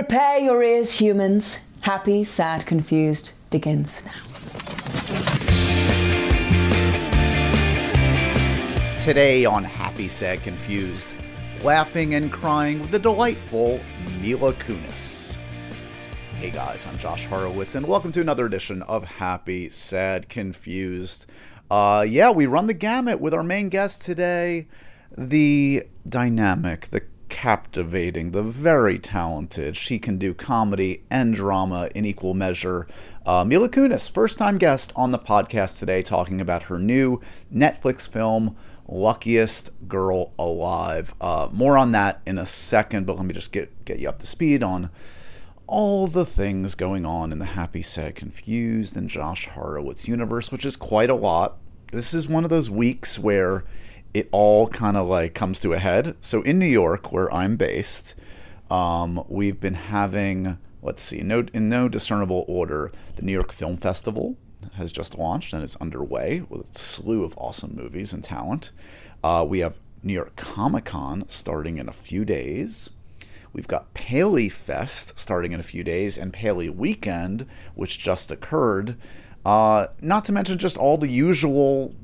Prepare your ears, humans. Happy, sad, confused begins now. Today on Happy, Sad, Confused, laughing and crying with the delightful Mila Kunis. Hey guys, I'm Josh Horowitz, and welcome to another edition of Happy, Sad, Confused. Uh, yeah, we run the gamut with our main guest today, the dynamic, the captivating, the very talented. She can do comedy and drama in equal measure. Uh, Mila Kunis, first time guest on the podcast today, talking about her new Netflix film, Luckiest Girl Alive. Uh, more on that in a second, but let me just get, get you up to speed on all the things going on in the Happy, Sad, Confused and Josh Horowitz universe, which is quite a lot. This is one of those weeks where it all kind of like comes to a head. So in New York, where I'm based, um, we've been having let's see, no, in no discernible order, the New York Film Festival has just launched and is underway with a slew of awesome movies and talent. Uh, we have New York Comic Con starting in a few days. We've got Paley Fest starting in a few days and Paley Weekend, which just occurred. Uh, not to mention just all the usual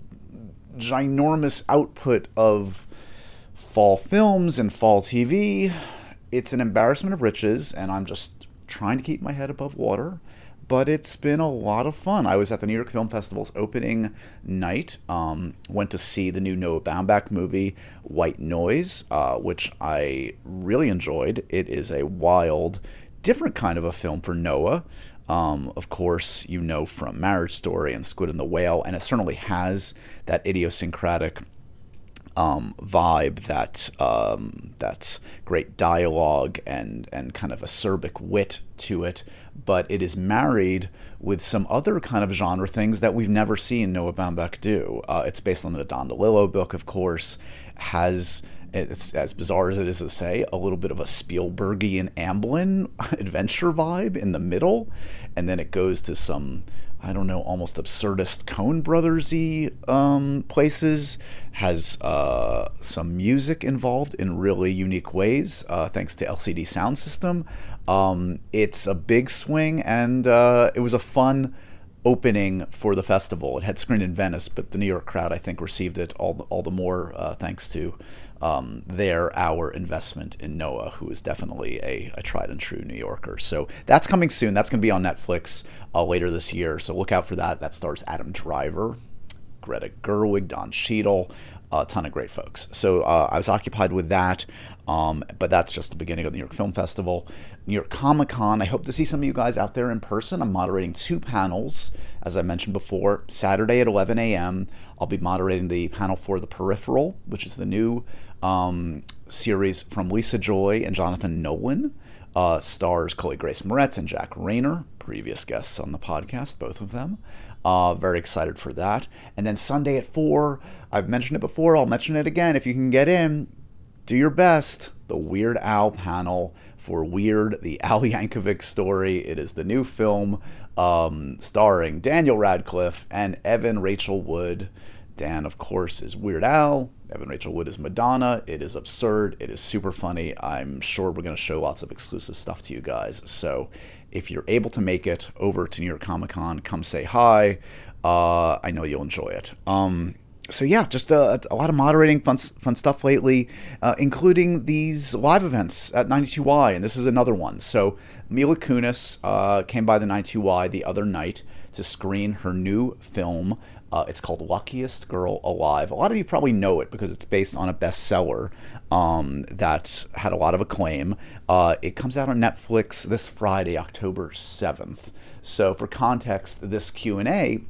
ginormous output of fall films and fall TV. It's an embarrassment of riches, and I'm just trying to keep my head above water. But it's been a lot of fun. I was at the New York Film Festival's opening night. Um, went to see the new Noah Baumbach movie, White Noise, uh, which I really enjoyed. It is a wild, different kind of a film for Noah. Um, of course, you know from Marriage Story and Squid and the Whale, and it certainly has that idiosyncratic um, vibe, that um, that great dialogue and and kind of acerbic wit to it. But it is married with some other kind of genre things that we've never seen Noah Baumbach do. Uh, it's based on the Don DeLillo book, of course, has it's as bizarre as it is to say, a little bit of a Spielbergian Amblin adventure vibe in the middle, and then it goes to some, I don't know, almost absurdist Coen Brothersy um, places. Has uh, some music involved in really unique ways, uh, thanks to LCD Soundsystem. Um, it's a big swing, and uh, it was a fun opening for the festival. It had screened in Venice, but the New York crowd, I think, received it all the, all the more uh, thanks to um, their our investment in Noah, who is definitely a, a, tried and true New Yorker. So that's coming soon. That's going to be on Netflix uh, later this year. So look out for that. That stars Adam Driver, Greta Gerwig, Don Cheadle, a ton of great folks. So uh, I was occupied with that. Um, but that's just the beginning of the New York Film Festival. New York Comic Con. I hope to see some of you guys out there in person. I'm moderating two panels, as I mentioned before. Saturday at 11 a.m., I'll be moderating the panel for The Peripheral, which is the new um, series from Lisa Joy and Jonathan Nolan. Uh, stars Chloe Grace Moretz and Jack Reynor, previous guests on the podcast, both of them. Uh, very excited for that. And then Sunday at 4, I've mentioned it before, I'll mention it again. If you can get in, do your best. The Weird Al panel for Weird, the Al Yankovic story. It is the new film um, starring Daniel Radcliffe and Evan Rachel Wood. Dan, of course, is Weird Al. Evan Rachel Wood is Madonna. It is absurd. It is super funny. I'm sure we're going to show lots of exclusive stuff to you guys. So if you're able to make it over to New York Comic Con, come say hi. Uh, I know you'll enjoy it. Um, so yeah, just a, a, lot of moderating fun, fun stuff lately, uh, including these live events at 92Y, and this is another one. So Mila Kunis uh, came by the 92Y the other night to screen her new film uh, it's called Luckiest Girl Alive. A lot of you probably know it because it's based on a bestseller um, that had a lot of acclaim. Uh, it comes out on Netflix this Friday, October 7th. So for context, this Q&A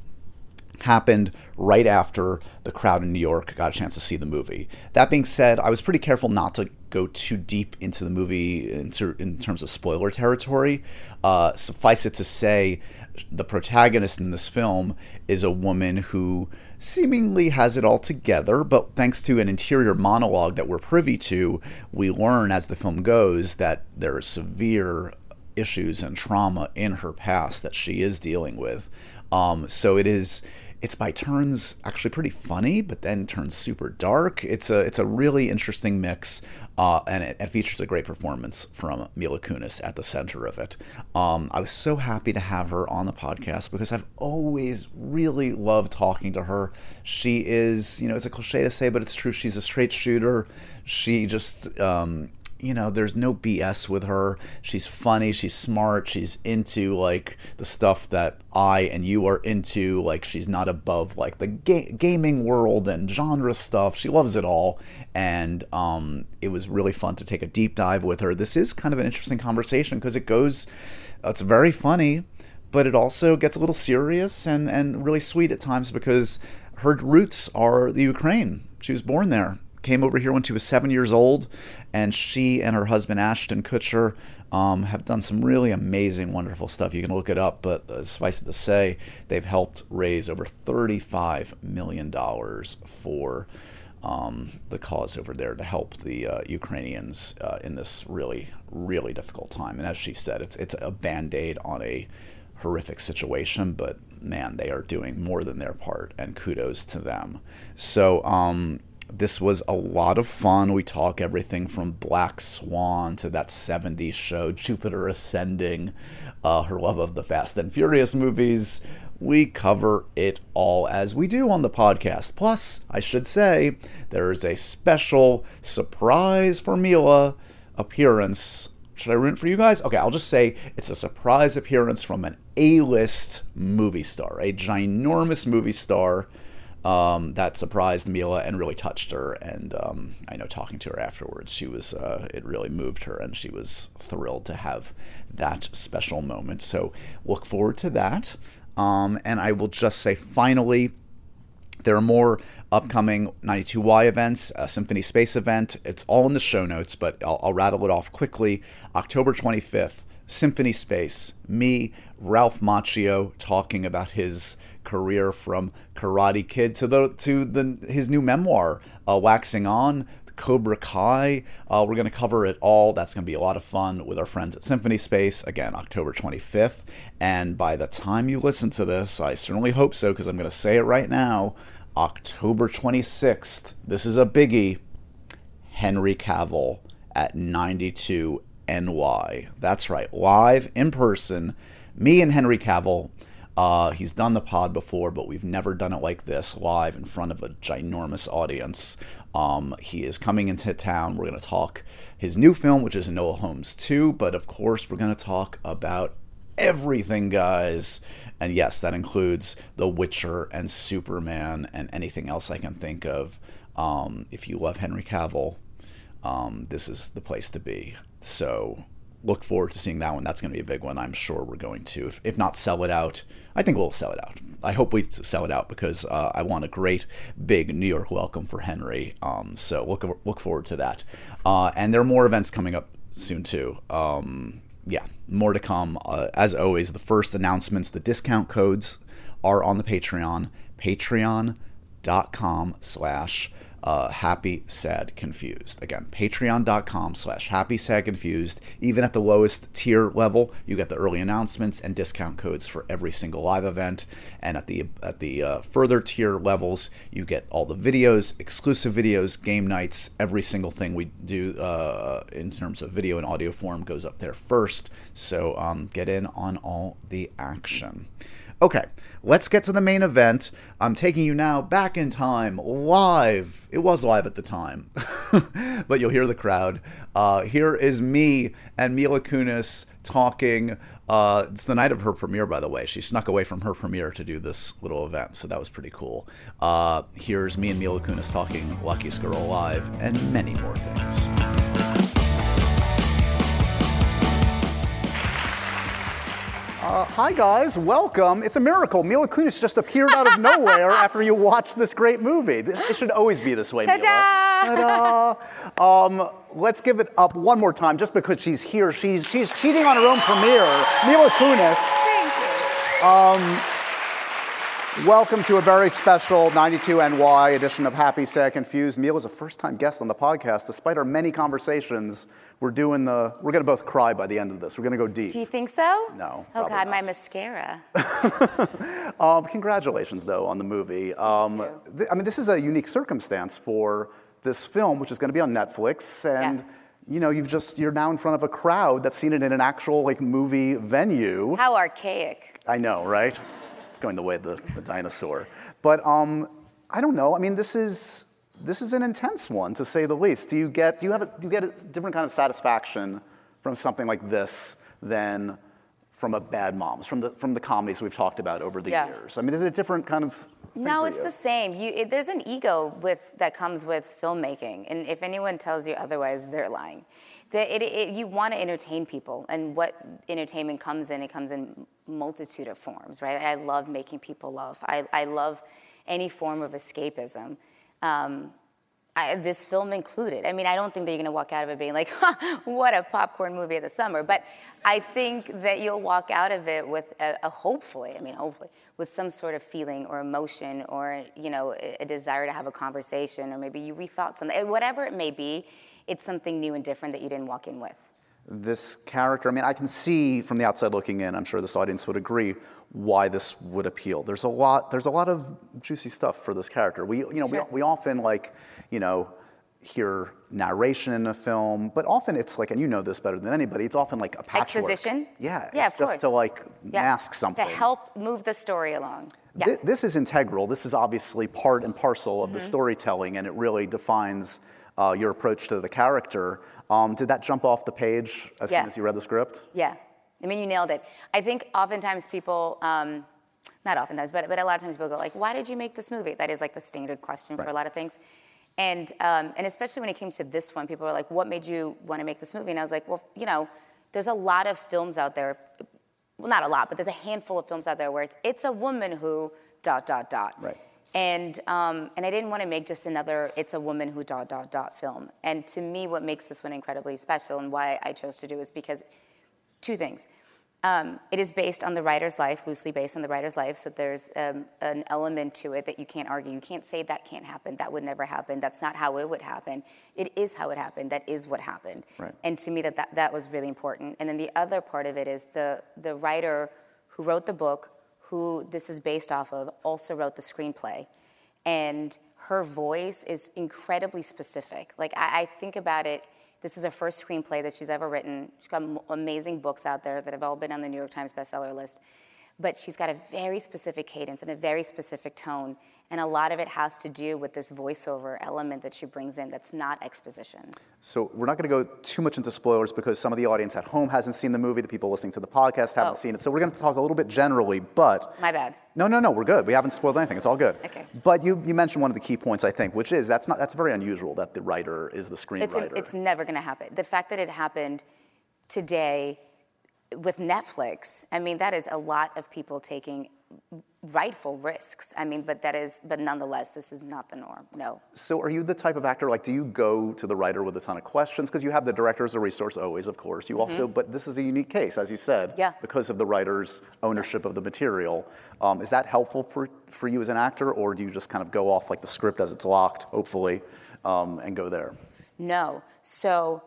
happened right after the crowd in New York got a chance to see the movie. That being said, I was pretty careful not to go too deep into the movie in, ter- in terms of spoiler territory. Uh, suffice it to say, the protagonist in this film is a woman who seemingly has it all together, but thanks to an interior monologue that we're privy to, we learn as the film goes that there are severe issues and trauma in her past that she is dealing with. Um, so it is it's by turns actually pretty funny, but then turns super dark. It's a it's a really interesting mix, uh, and it, it, features a great performance from Mila Kunis at the center of it. Um, I was so happy to have her on the podcast because I've always really loved talking to her. She is, you know, it's a cliche to say, but it's true. She's a straight shooter. She just um, you know, there's no BS with her. She's funny, she's smart, she's into like the stuff that I and you are into. Like she's not above like the ga- gaming world and genre stuff. She loves it all, and um, it was really fun to take a deep dive with her. This is kind of an interesting conversation because it goes, it's very funny, but it also gets a little serious and and really sweet at times because her roots are the Ukraine. She was born there came over here when she was seven years old, and she and her husband Ashton Kutcher um, have done some really amazing, wonderful stuff. You can look it up, but uh, suffice it to say, they've helped raise over $35 million for um, the cause over there to help the uh, Ukrainians uh, in this really, really difficult time. And as she said, it's, it's a band aid on a horrific situation, but man, they are doing more than their part, and kudos to them. So, um, this was a lot of fun. We talk everything from Black Swan to that 70s show, Jupiter Ascending, uh, her love of the Fast and Furious movies. We cover it all as we do on the podcast. Plus, I should say, there is a special surprise for Mila appearance. Should I ruin it for you guys? Okay, I'll just say it's a surprise appearance from an A list movie star, a ginormous movie star um, that surprised Mila and really touched her. And um, I know talking to her afterwards, she was uh, it really moved her, and she was thrilled to have that special moment. So look forward to that. Um, and I will just say finally. There are more upcoming 92Y events, a Symphony Space event. It's all in the show notes, but I'll, I'll rattle it off quickly. October 25th, Symphony Space, me, Ralph Macchio, talking about his career from Karate Kid to the to the his new memoir, uh, Waxing On, Cobra Kai. Uh, we're going to cover it all. That's going to be a lot of fun with our friends at Symphony Space. Again, October 25th. And by the time you listen to this, I certainly hope so because I'm going to say it right now. October 26th. This is a biggie. Henry Cavill at 92 NY. That's right, live in person. Me and Henry Cavill uh, he's done the pod before, but we've never done it like this live in front of a ginormous audience. Um, he is coming into town. We're going to talk his new film, which is Enola Holmes 2, but of course, we're going to talk about everything, guys. And yes, that includes The Witcher and Superman and anything else I can think of. Um, if you love Henry Cavill, um, this is the place to be. So look forward to seeing that one. That's going to be a big one. I'm sure we're going to, if, if not sell it out. I think we'll sell it out. I hope we sell it out because uh, I want a great big New York welcome for Henry. Um, so look look forward to that. Uh, and there are more events coming up soon too. Um, yeah, more to come. Uh, as always, the first announcements, the discount codes are on the Patreon. Patreon.com slash uh, happy, sad, confused. Again, patreon.com slash happy, sad, confused. Even at the lowest tier level, you get the early announcements and discount codes for every single live event. And at the at the uh, further tier levels, you get all the videos, exclusive videos, game nights, every single thing we do uh, in terms of video and audio form goes up there first. So um, get in on all the action. Okay, let's get to the main event. I'm taking you now back in time, live. It was live at the time, but you'll hear the crowd. Uh, here is me and Mila Kunis talking. Uh, it's the night of her premiere, by the way. She snuck away from her premiere to do this little event, so that was pretty cool. Uh, here's me and Mila Kunis talking Luckiest Girl Alive and many more things. Uh, hi, guys. Welcome. It's a miracle. Mila Kunis just appeared out of nowhere after you watched this great movie. This, it should always be this way, Ta-da! Um, let's give it up one more time just because she's here. She's, she's cheating on her own premiere. Mila Kunis. Thank you. Um, Welcome to a very special 92NY edition of Happy, Sad, Confused. Mila is a first time guest on the podcast. Despite our many conversations, we're doing the, we're going to both cry by the end of this. We're going to go deep. Do you think so? No, Oh God, my mascara. Um, congratulations, though, on the movie. Um, th- I mean, this is a unique circumstance for this film, which is going to be on Netflix, and Yeah. you know, you've just you're now in front of a crowd that's seen it in an actual like movie venue. How archaic. I know, right? It's going the way of the, the dinosaur. But um, I don't know. I mean, this is this is an intense one to say the least. Do you get do you have a, do you get a different kind of satisfaction from something like this than from a Bad Moms, from the from the comedies we've talked about over the Yeah. years? I mean, is it a different kind of? No, it's you? the same. You, it, there's an ego with that comes with filmmaking, and if anyone tells you otherwise, they're lying. The, it, it, you want to entertain people, and what entertainment comes in, it comes in multitude of forms, right? I love making people laugh. I, I love any form of escapism. Um, I, this film included. I mean, I don't think that you're going to walk out of it being like, what a popcorn movie of the summer. But I think that you'll walk out of it with a, a hopefully, I mean, hopefully, with some sort of feeling or emotion or, you know, a, a desire to have a conversation or maybe you rethought something. Whatever it may be, it's something new and different that you didn't walk in with. this character, I mean, I can see from the outside looking in, I'm sure this audience would agree, why this would appeal. There's a lot, there's a lot of juicy stuff for this character. We, you know, Sure. we, we often like, you know, hear narration in a film, but often it's like, and you know this better than anybody, it's often like a patchwork. Exposition? Yeah, Yeah, of just course. to like Yeah. mask something. To help move the story along. Yeah. Thi- This is integral. This is obviously part and parcel of the Mm-hmm. storytelling, and it really defines uh, your approach to the character. Um, did that jump off the page as Yeah. soon as you read the script? Yeah, I mean, you nailed it. I think oftentimes people, um, not oftentimes, but, but a lot of times people go like, why did you make this movie? That is like the standard question for a lot of things. And, um, and especially when it came to this one, people were like, what made you want to make this movie? And I was like, well, you know, there's a lot of films out there, well, not a lot, but there's a handful of films out there where it's, it's a woman who dot, dot, dot. Right. And, um, and I didn't want to make just another it's a woman who dot, dot, dot film. And to me, what makes this one incredibly special and why I chose to do is because two things. Um, it is based on the writer's life, loosely based on the writer's life. So there's um, an element to it that you can't argue. You can't say that can't happen. That would never happen. That's not how it would happen. It is how it happened. That is what happened. Right. And to me, that, that that was really important. And then the other part of it is the the writer who wrote the book, who this is based off of, also wrote the screenplay, and her voice is incredibly specific. Like I, I think about it. This is her first screenplay that she's ever written. She's got amazing books out there that have all been on the New York Times bestseller list. But she's got a very specific cadence and a very specific tone. And a lot of it has to do with this voiceover element that she brings in that's not exposition. So we're not going to go too much into spoilers because some of the audience at home hasn't seen the movie. The people listening to the podcast haven't Oh. seen it. So we're going to talk a little bit generally, but My bad. no, no, no, we're good. We haven't spoiled anything. It's all good. Okay. But you, you mentioned one of the key points, I think, which is that's not that's very unusual that the writer is the It's, screenwriter. it's never going to happen. The fact that it happened today with Netflix, I mean, that is a lot of people taking rightful risks. I mean, but that is, but nonetheless, this is not the norm. No. so are you the type of actor like do you go to the writer with a ton of questions because you have the director as a resource always, of course. You also, but this is a unique case, as you said, Mm-hmm. Yeah. because of the writer's ownership of the material. Um, is that helpful for for you as an actor, or do you just kind of go off like the script as it's locked, hopefully, um, and go there? No. So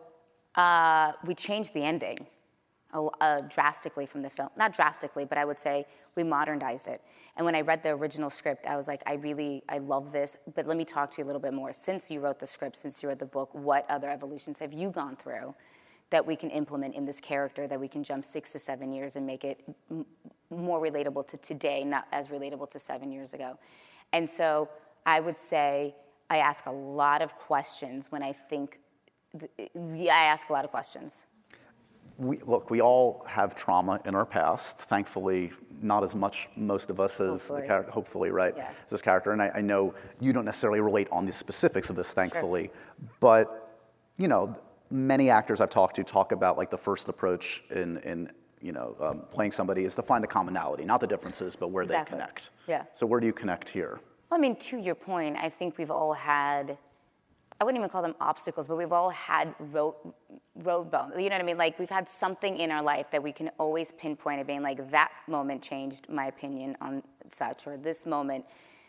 uh, we changed the ending uh, drastically from the film. Not drastically, but I would say we modernized it. And when I read the original script, I was like, I really, I love this, but let me talk to you a little bit more. Since you wrote the script, since you wrote the book, what other evolutions have you gone through that we can implement in this character that we can jump six to seven years and make it more relatable to today, not as relatable to seven years ago? And so I would say I ask a lot of questions when I think, I ask a lot of questions. We, look, we all have trauma in our past. Thankfully, not as much, most of us, as the character, hopefully, right? Yeah. As this character. And I, I know you don't necessarily relate on the specifics of this, thankfully. But, you know, many actors I've talked to talk about like the first approach in, in you know, um, playing somebody is to find the commonality, not the differences, but where Exactly. they connect. Yeah. So where do you connect here? Well, I mean, to your point, I think we've all had, I wouldn't even call them obstacles, but we've all had road, road bumps. You know what I mean? Like we've had something in our life that we can always pinpoint at being like, that moment changed my opinion on such, or this moment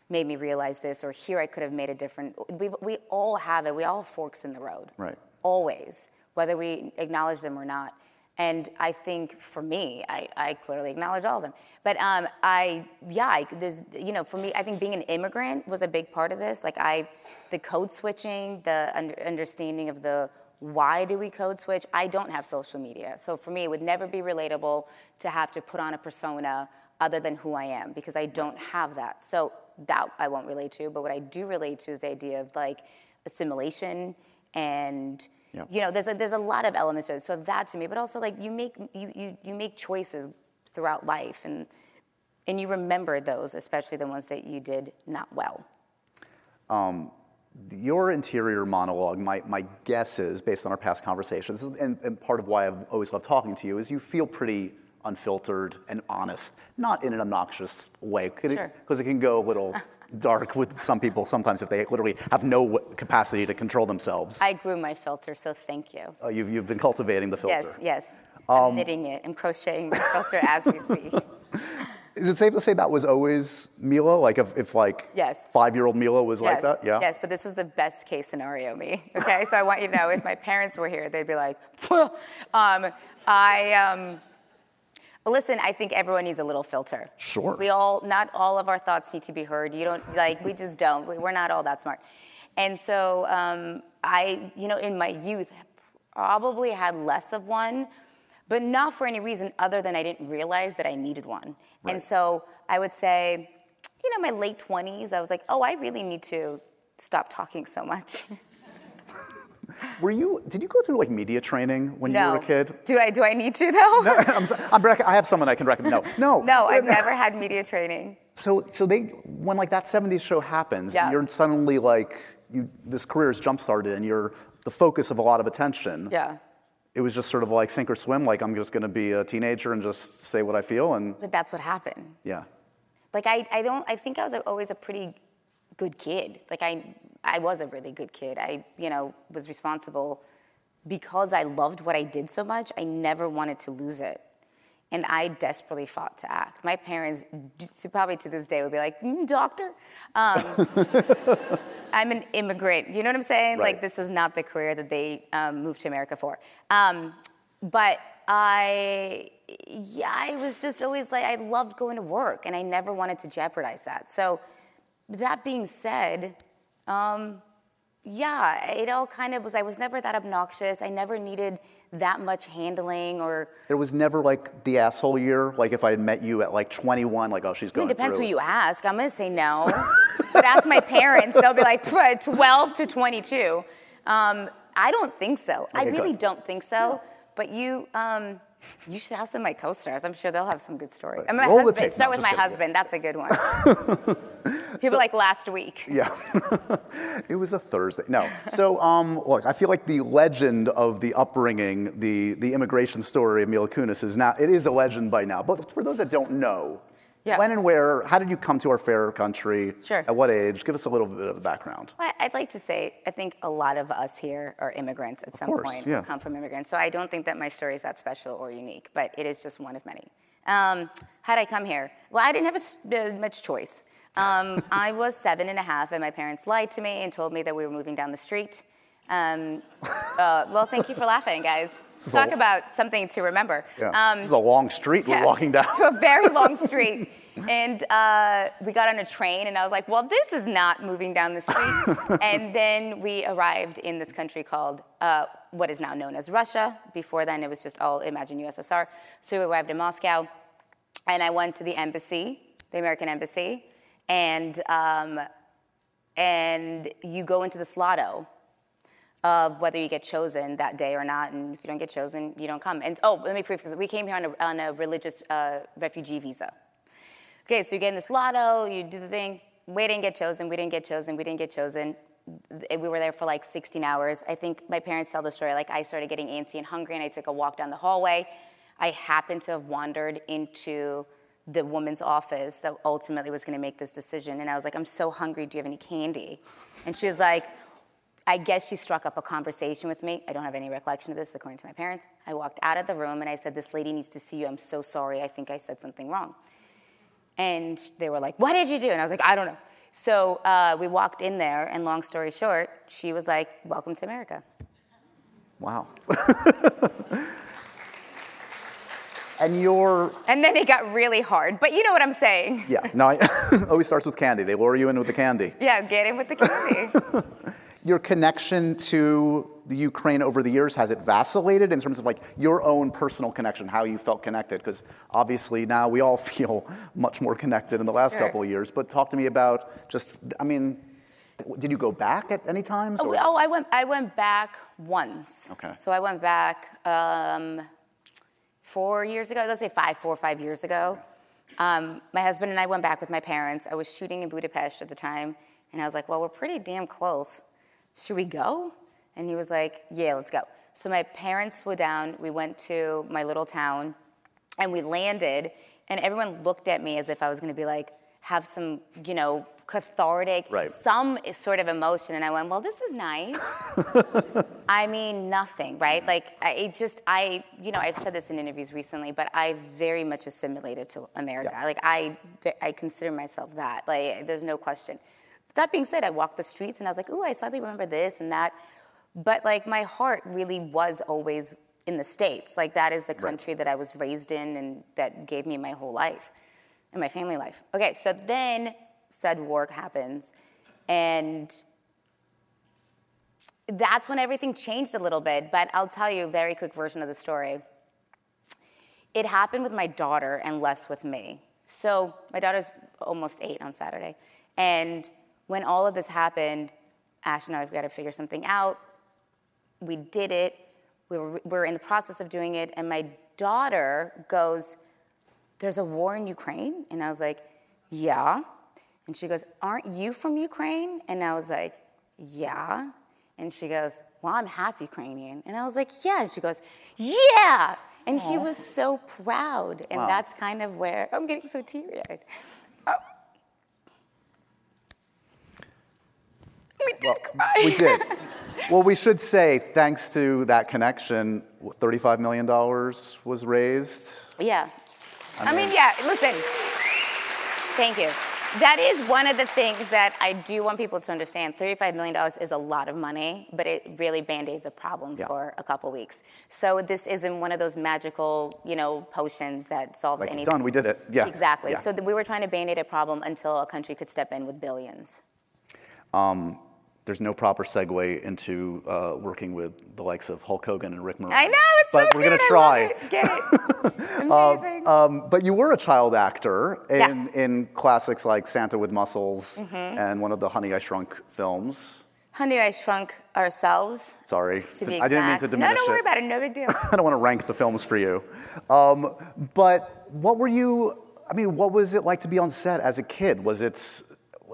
made me realize this, or here I could have made a different. We, we all have it. We all have forks in the road. Right. Always, whether we acknowledge them or not. And I think for me, I, I clearly acknowledge all of them. But um, I, yeah, I, there's, you know, for me, I think being an immigrant was a big part of this. Like I, the code switching, the under, understanding of the why do we code switch? I don't have social media. So for me, it would never be relatable to have to put on a persona other than who I am because I don't have that. So that I won't relate to. But what I do relate to is the idea of like assimilation and You know there's a, there's a lot of elements to it. So that to me, but also like you make you, you, you make choices throughout life and and you remember those, especially the ones that you did not well. Um, your interior monologue, my, my guess is, based on our past conversations, and, and part of why I've always loved talking to you, is you feel pretty unfiltered and honest, not in an obnoxious way, because Sure. it, can go a little dark with some people sometimes if they literally have no w- capacity to control themselves. I grew my filter, so thank you. Uh, you've, you've been cultivating the filter. Yes, yes. Um, I'm knitting it and crocheting my filter as we speak. Is it safe to say that was always Mila? Like if, if like Yes. five-year-old Mila was like that? Yeah. Yes, but this is the best case scenario, me. Okay, so I want you to know if my parents were here, they'd be like, um, I. Um, Listen, I think everyone needs a little filter. Sure. We all, not all of our thoughts need to be heard. You don't, like, we just don't. We- We're not all that smart. And so um, I, you know, in my youth, probably had less of one, but not for any reason other than I didn't realize that I needed one. Right. And so I would say, you know, my late 20s, I was like, oh, I really need to stop talking so much. Were you? Did you go through like media training when you were a kid? Do I, do I need to, though? I'm, so- I'm rec- I have someone I can recommend. No, no, no, I've never had media training. So, so they when like that '70s show happens, Yeah. you're suddenly like you. This career is jump started, and you're the focus of a lot of attention. Yeah. It was just sort of like sink or swim. Like I'm just going to be a teenager and just say what I feel, and But that's what happened. yeah. Like I, I don't I think I was always a pretty good kid. Like I I was a really good kid. I, you know, was responsible because I loved what I did so much, I never wanted to lose it. And I desperately fought to act. My parents, probably to this day, would be like, "Mm, "Doctor, um, I'm an immigrant." You know what I'm saying? Right. Like this is not the career that they um, moved to America for. Um, but I, yeah, I was just always like, I loved going to work, and I never wanted to jeopardize that. So, that being said, um, yeah, it all kind of was. I was never that obnoxious. I never needed that much handling or. There was never like the asshole year. Like if I had met you at like 21, like oh she's I going. mean, it depends through who you ask. I'm gonna say no. but ask my parents, they'll be like, 12 to 22. Um, I don't think so. I really good. don't think so. But you, um, you should ask them my co-stars. I'm sure they'll have some good stories. And my Roll the tape. Start No, with my kidding. husband. That's a good one. People like last week. Yeah. it was a Thursday. No. So, um, look, I feel like the legend of the upbringing, the, the immigration story of Mila Kunis is now, it is a legend by now. But for those that don't know, Yeah. when and where, how did you come to our fair country? Sure. At what age? Give us a little bit of the background. Well, I'd like to say, I think a lot of us here are immigrants at some course, point, yeah. come from immigrants. So I don't think that my story is that special or unique, but it is just one of many. Um, how'd I come here? Well, I didn't have a uh, much choice. Um, I was seven and a half, and my parents lied to me and told me that we were moving down the street. Um, uh, well, thank you for laughing, guys. Talk a- about something to remember. Yeah. Um, this is a long street we're walking down. to a very long street. And uh, we got on a train, and I was like, well, this is not moving down the street. and then we arrived in this country called uh, what is now known as Russia. Before then, it was just all imagine USSR. So we arrived in Moscow, and I went to the embassy, the American embassy, and, um, and you go into the slotto of whether you get chosen that day or not, and if you don't get chosen, you don't come. And oh, let me prove because we came here on a, on a religious uh, refugee visa. Okay, so you get in this lotto, you do the thing. We didn't get chosen. We didn't get chosen. We didn't get chosen. We were there for like 16 hours. I think my parents tell the story. Like I started getting antsy and hungry, and I took a walk down the hallway. I happened to have wandered into the woman's office that ultimately was going to make this decision, and I was like, "I'm so hungry. Do you have any candy?" And she was like, I guess she struck up a conversation with me. I don't have any recollection of this, according to my parents. I walked out of the room and I said, This lady needs to see you. I'm so sorry. I think I said something wrong. And they were like, What did you do? And I was like, I don't know. So uh, we walked in there, and long story short, she was like, Welcome to America. Wow. and you're, And then it got really hard, but you know what I'm saying. yeah, no, I, always starts with candy. They lure you in with the candy. Yeah, get in with the candy. Your connection to the Ukraine over the years, has it vacillated in terms of like your own personal connection, how you felt connected? Because obviously now we all feel much more connected in the last Sure. couple of years. But talk to me about just, I mean, did you go back at any times? Oh, or- oh, I went. I went back once. Okay. So I went back um, four years ago. Let's say five, four or five years ago. Um, my husband and I went back with my parents. I was shooting in Budapest at the time, and I was like, "Well, we're pretty damn close. Should we go?" And he was like, "Yeah, let's go." So my parents flew down. We went to my little town, and we landed, and everyone looked at me as if I was going to be like, have some, you know, cathartic, Right. some sort of emotion. And I went, well, this is nice. I mean, nothing, right? Like, I just, I, you know, I've said this in interviews recently, but I very much assimilated to America. Yeah. Like, I, I consider myself that. Like, there's no question. That being said, I walked the streets and I was like, ooh, I slightly remember this and that. But like, my heart really was always in the States. Like, that is the country that I was raised in and that gave me my whole life and my family life. Okay, so then said war happens, and that's when everything changed a little bit. But I'll tell you a very quick version of the story. It happened with my daughter and less with me. So my daughter's almost eight on Saturday, and when all of this happened, Ash and I we got to figure something out. We did it. We were, we were in the process of doing it, and my daughter goes, there's a war in Ukraine? And I was like, yeah. And she goes, aren't you from Ukraine? And I was like, yeah. And she goes, well, I'm half Ukrainian. And I was like, yeah. And she goes, yeah. And she was so proud. And Wow. that's kind of where I'm getting so teary eyed. We did Well, cry. we did. well, we should say, thanks to that connection, $35 million was raised. Yeah. I, I mean, mean- yeah, listen. Thank you. That is one of the things that I do want people to understand. $35 million is a lot of money, but it really band-aids a problem Yeah. for a couple weeks. So this isn't one of those magical, you know, potions that solves Like, anything. done, we did it. Yeah. Exactly. Yeah. So we were trying to band-aid a problem until a country could step in with billions. Um, There's no proper segue into uh, working with the likes of Hulk Hogan and Rick Moranis. I know, it's but so we're gonna good, I try. it. Get it. Amazing. Um, but you were a child actor in, Yeah. Mm-hmm. in classics like Santa with Muscles and one of the Honey I Shrunk films. Honey, I shrunk ourselves. Sorry, To be I didn't mean to diminish it. no, don't worry it. about it. No big deal. I don't want to rank the films for you. Um, but what were you, I mean, what was it like to be on set as a kid? Was it,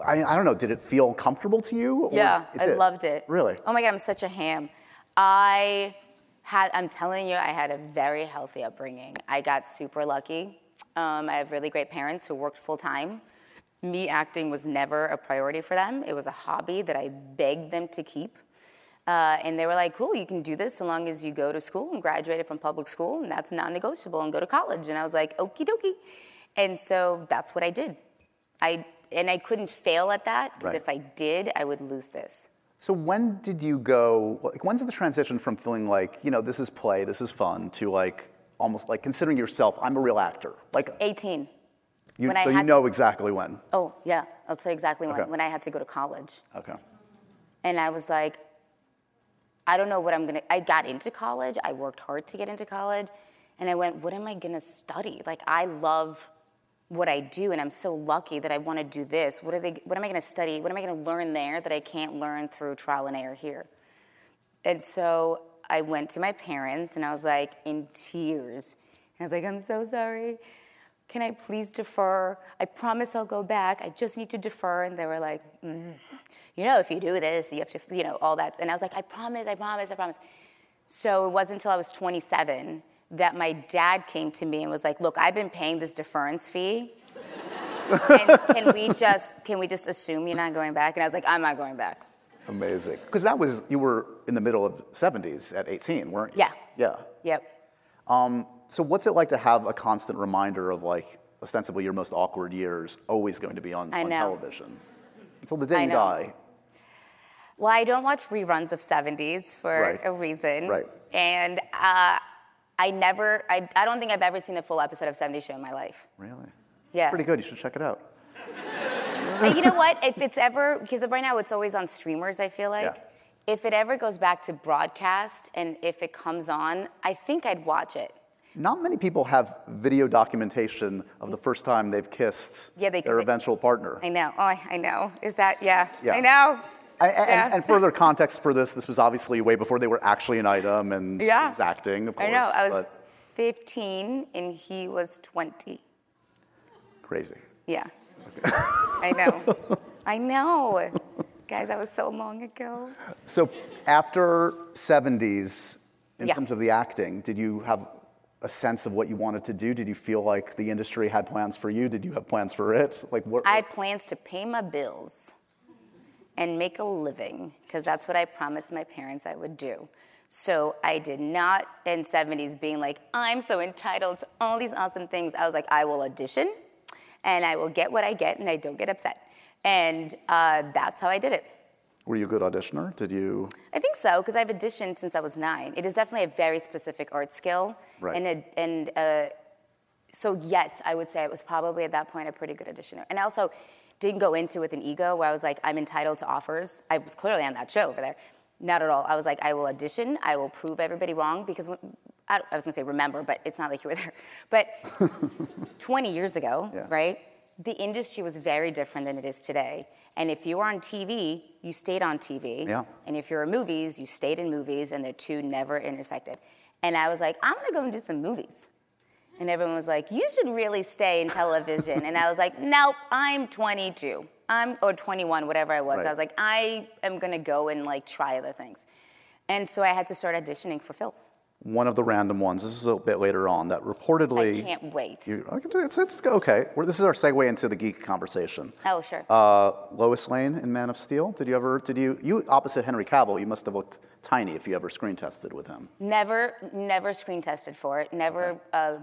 I, I don't know, did it feel comfortable to you? or Yeah, I did? loved it. Really? Oh my God, I'm such a ham. I had, I'm telling you, I had a very healthy upbringing. I got super lucky. Um, I have really great parents who worked full time. Me acting was never a priority for them. It was a hobby that I begged them to keep. Uh, and they were like, cool, you can do this so long as you go to school and graduated from public school, and that's non negotiable, and go to college. And I was like, okie dokie. And so that's what I did. I, and I couldn't fail at that, because Right. if I did, I would lose this. So when did you go, like, when's the transition from feeling like, you know, this is play, this is fun, to like, almost like considering yourself, I'm a real actor? Like, 18. you, so you had to- know exactly when. Oh, yeah, I'll tell you exactly when. Okay. When I had to go to college. Okay. And I was like, I don't know what I'm gonna. I got into college. I worked hard to get into college, and I went, what am I gonna study? Like I love what I do, and I'm so lucky that I want to do this. What are they? What am I gonna study? What am I gonna learn there that I can't learn through trial and error here? And so I went to my parents, and I was like in tears. And I was like, I'm so sorry. Can I please defer? I promise I'll go back. I just need to defer. And they were like, mm, you know, if you do this, you have to, you know, all that. And I was like, I promise, I promise, I promise. So it wasn't until I was 27 that my dad came to me and was like, look, I've been paying this deference fee. and can we just can we just assume you're not going back? And I was like, I'm not going back. Amazing. Because that was, you were in the middle of 70s at 18, weren't you? Yeah. Yeah. Yep. Um, so what's it like to have a constant reminder of like, ostensibly your most awkward years always going to be on, on television until the day you die. Well, I don't watch reruns of 70s for Right. a reason. Right. And uh, I never, I, I don't think I've ever seen a full episode of 70s Show in my life. Really? Yeah. Pretty good. You should check it out. And you know what? If it's ever, because right now it's always on streamers, I feel like. Yeah. If it ever goes back to broadcast and if it comes on, I think I'd watch it. Not many people have video documentation of the first time they've kissed Yeah, they- their eventual partner. I know. Oh, I, I know. Is that, yeah. Yeah. I know. And, Yeah. and further context for this, this was obviously way before they were actually an item and Yeah. he was acting, of course. I know. I was but 15 and he was 20. crazy. Yeah. I know. I know. Guys, that was so long ago. So after 70s, in Yeah. terms of the acting, did you have a sense of what you wanted to do? Did you feel like the industry had plans for you? Did you have plans for it? Like what? I had plans to pay my bills and make a living because that's what I promised my parents I would do. So I did not in 70s being like, I'm so entitled to all these awesome things. I was like, I will audition and I will get what I get and I don't get upset. And uh, that's how I did it. Were you a good auditioner? Did you? I think so, because I've auditioned since I was nine. It is definitely a very specific art skill. Right. And, it, and uh, so, yes, I would say it was probably at that point a pretty good auditioner. And I also didn't go into with an ego where I was like, I'm entitled to offers. I was clearly on that show over there. Not at all. I was like, I will audition. I will prove everybody wrong because when, I, I was gonna say remember, but it's not like you were there. But 20 years ago, Yeah. right? The industry was very different than it is today. And if you were on TV, you stayed on TV. Yeah. And if you were in movies, you stayed in movies, and the two never intersected. And I was like, I'm gonna go and do some movies. And everyone was like, you should really stay in television. and I was like, nope, I'm 22. I'm, or 21, whatever I was. Right. I was like, I am gonna go and like try other things. And so I had to start auditioning for films. One of the random ones. This is a bit later on that reportedly. I can't wait. You, okay, it's, it's okay. We're, this is our segue into the geek conversation. oh, sure. Uh, Lois Lane in Man of Steel. Did you ever? Did you? You opposite Henry Cavill. You must have looked tiny if you ever screen tested with him. never, never screen tested for it. Never, uh,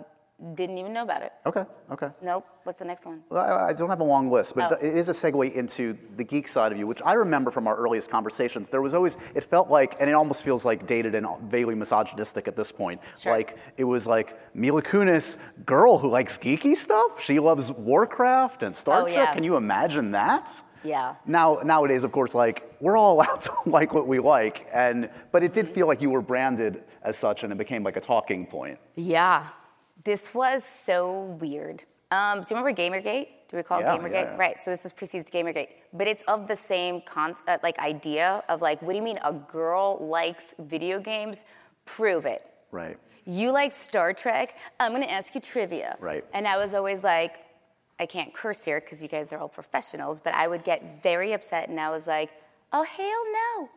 didn't even know about it. Okay. Okay. Nope. What's the next one? Well, I I don't have a long list, but Oh. it is a segue into the geek side of you, which I remember from our earliest conversations. There was always, it felt like, and it almost feels like dated and vaguely misogynistic at this point. Sure. Like, it was like Mila Kunis, girl who likes geeky stuff. She loves Warcraft and Star Oh, Trek. yeah. Can you imagine that? Yeah. Now, nowadays, of course, like, we're all allowed to like what we like. And, but it did mm-hmm. feel like you were branded as such and it became like a talking point. Yeah. This was so weird. Um, do you remember Gamergate? Do we call Yeah, Gamergate? yeah, yeah. Right. So this is precedes Gamergate, but it's of the same concept, like idea of like, what do you mean a girl likes video games? Prove it. Right. You like Star Trek? I'm gonna ask you trivia. Right. And I was always like, I can't curse here because you guys are all professionals, but I would get very upset and I was like, oh, hell no.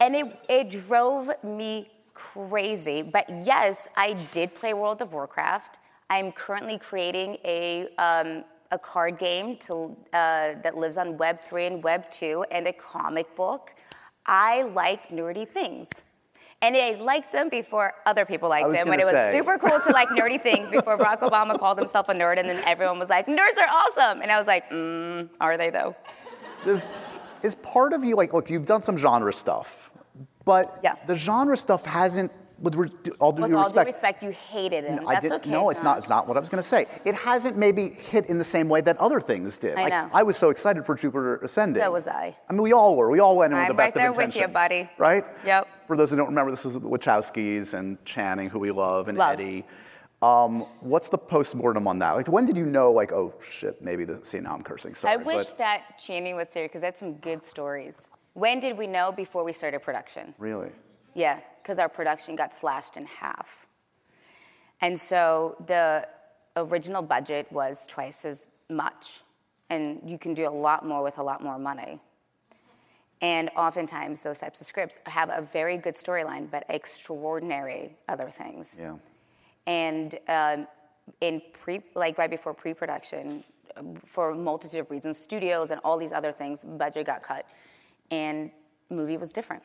And it, it drove me crazy. But yes, I did play World of Warcraft. I'm currently creating a, um, a card game to, uh, that lives on Web3 and Web2 and a comic book. I like nerdy things. And I liked them before other people liked them. When it was super cool to like nerdy things before Barack Obama called himself a nerd, and then everyone was like, "Nerds are awesome," and I was like, mm, "Are they though?" Is, is part of you like, look, you've done some genre stuff, but Yeah. the genre stuff hasn't, with re- all due With all respect, due respect, you hated it. No, I That's did, okay. no, it's not. It's not what I was going to say. It hasn't maybe hit in the same way that other things did. I Like, know. I was so excited for Jupiter Ascending. So was I. I mean, we all were. We all went in with I'm the best right there with you, buddy. Right? Yep. For those who don't remember, this is the Wachowskis and Channing, who we love, and Love. Eddie. Um, what's the postmortem on that? Like, when did you know, like, oh shit, maybe the. See, now I'm cursing. Sorry. I wish but that Channing was here because that's some good stories. When did we know before we started production? really. Yeah, because our production got slashed in half. And so the original budget was twice as much. And you can do a lot more with a lot more money. And oftentimes, those types of scripts have a very good storyline, but extraordinary other things. Yeah. And um, in pre, like right before pre-production, for a multitude of reasons, studios and all these other things, budget got cut, and movie was different.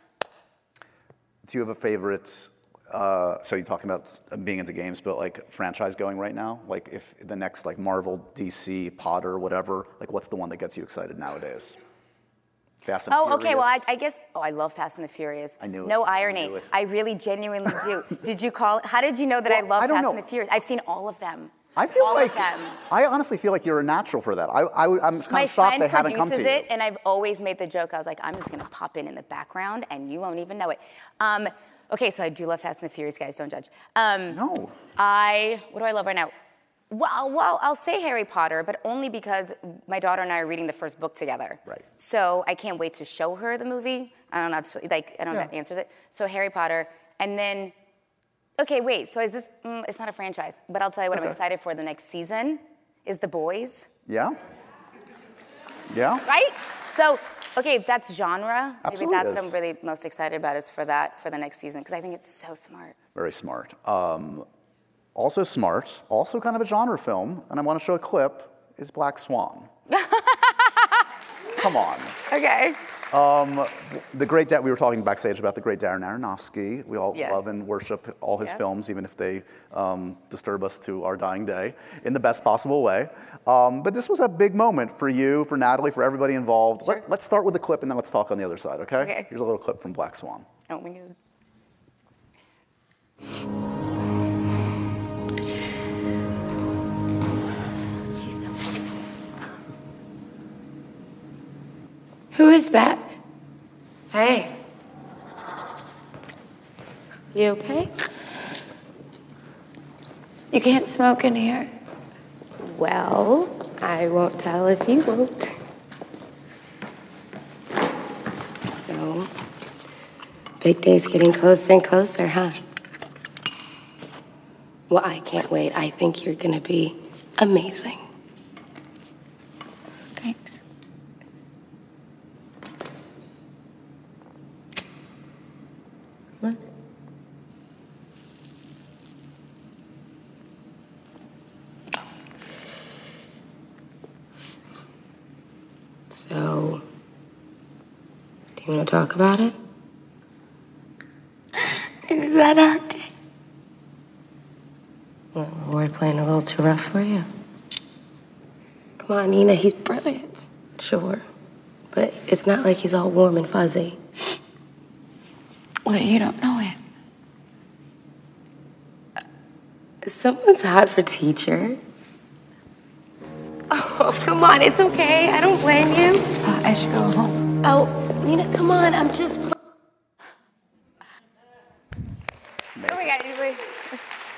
Do you have a favorite Uh, so you're talking about being into games, but like franchise going right now? Like if the next like Marvel, DC, Potter, whatever, like what's the one that gets you excited nowadays? Fast and Furious. Oh, okay. Well, I, I guess. Oh, I love Fast and the Furious. I knew it. No I irony. it. I really genuinely do. did you call? How did you know that I Well, love I Fast know. and the Furious? I've seen all of them. I feel all like. I honestly feel like you're a natural for that. I, I, I'm kind My of shocked they haven't come to you. My produces it, and I've always made the joke. I was like, I'm just gonna pop in in the background, and you won't even know it. Um, okay, so I do love Fast and the Furious, guys. Don't judge. Um, No. I what do I love right now? Well, well, I'll say Harry Potter, but only because my daughter and I are reading the first book together. Right. So I can't wait to show her the movie. I don't know, like I don't know if that answers it. So Harry Potter, and then, okay, wait. So is this? Mm, it's not a franchise, but I'll tell you what I'm excited for the next season. Is The Boys Yeah. Yeah. right? So, okay, if that's genre, Absolutely maybe that's what I'm really most excited about is for that for the next season because I think it's so smart. Very smart. Um, also smart, also kind of a genre film, and I want to show a clip, is Black Swan. Come on. Okay. The great, Da- we were talking backstage about the great Darren Aronofsky. We all Yeah. love and worship all his Yeah. films, even if they um, disturb us to our dying day, in the best possible way. Um, but this was a big moment for you, for Natalie, for everybody involved. Sure. Let, let's start with the clip and then let's talk on the other side, okay? Okay. Here's a little clip from Black Swan. Oh my god. Is that? Hey. You okay? You can't smoke in here. Well, I won't tell if you won't. So, big day's getting closer and closer, huh? Well, I can't wait. I think you're gonna be amazing. Thanks. What? So, do you want to talk about it? Is that our day? Well, we're playing a little too rough for you. Come on, Nina, he's brilliant. Sure. But it's not like he's all warm and fuzzy. Well, you don't know him. Someone's hot for teacher. Oh, come on, it's okay. I don't blame you. Uh, I should go home. Oh, Nina, come on. I'm just. Oh my god, you.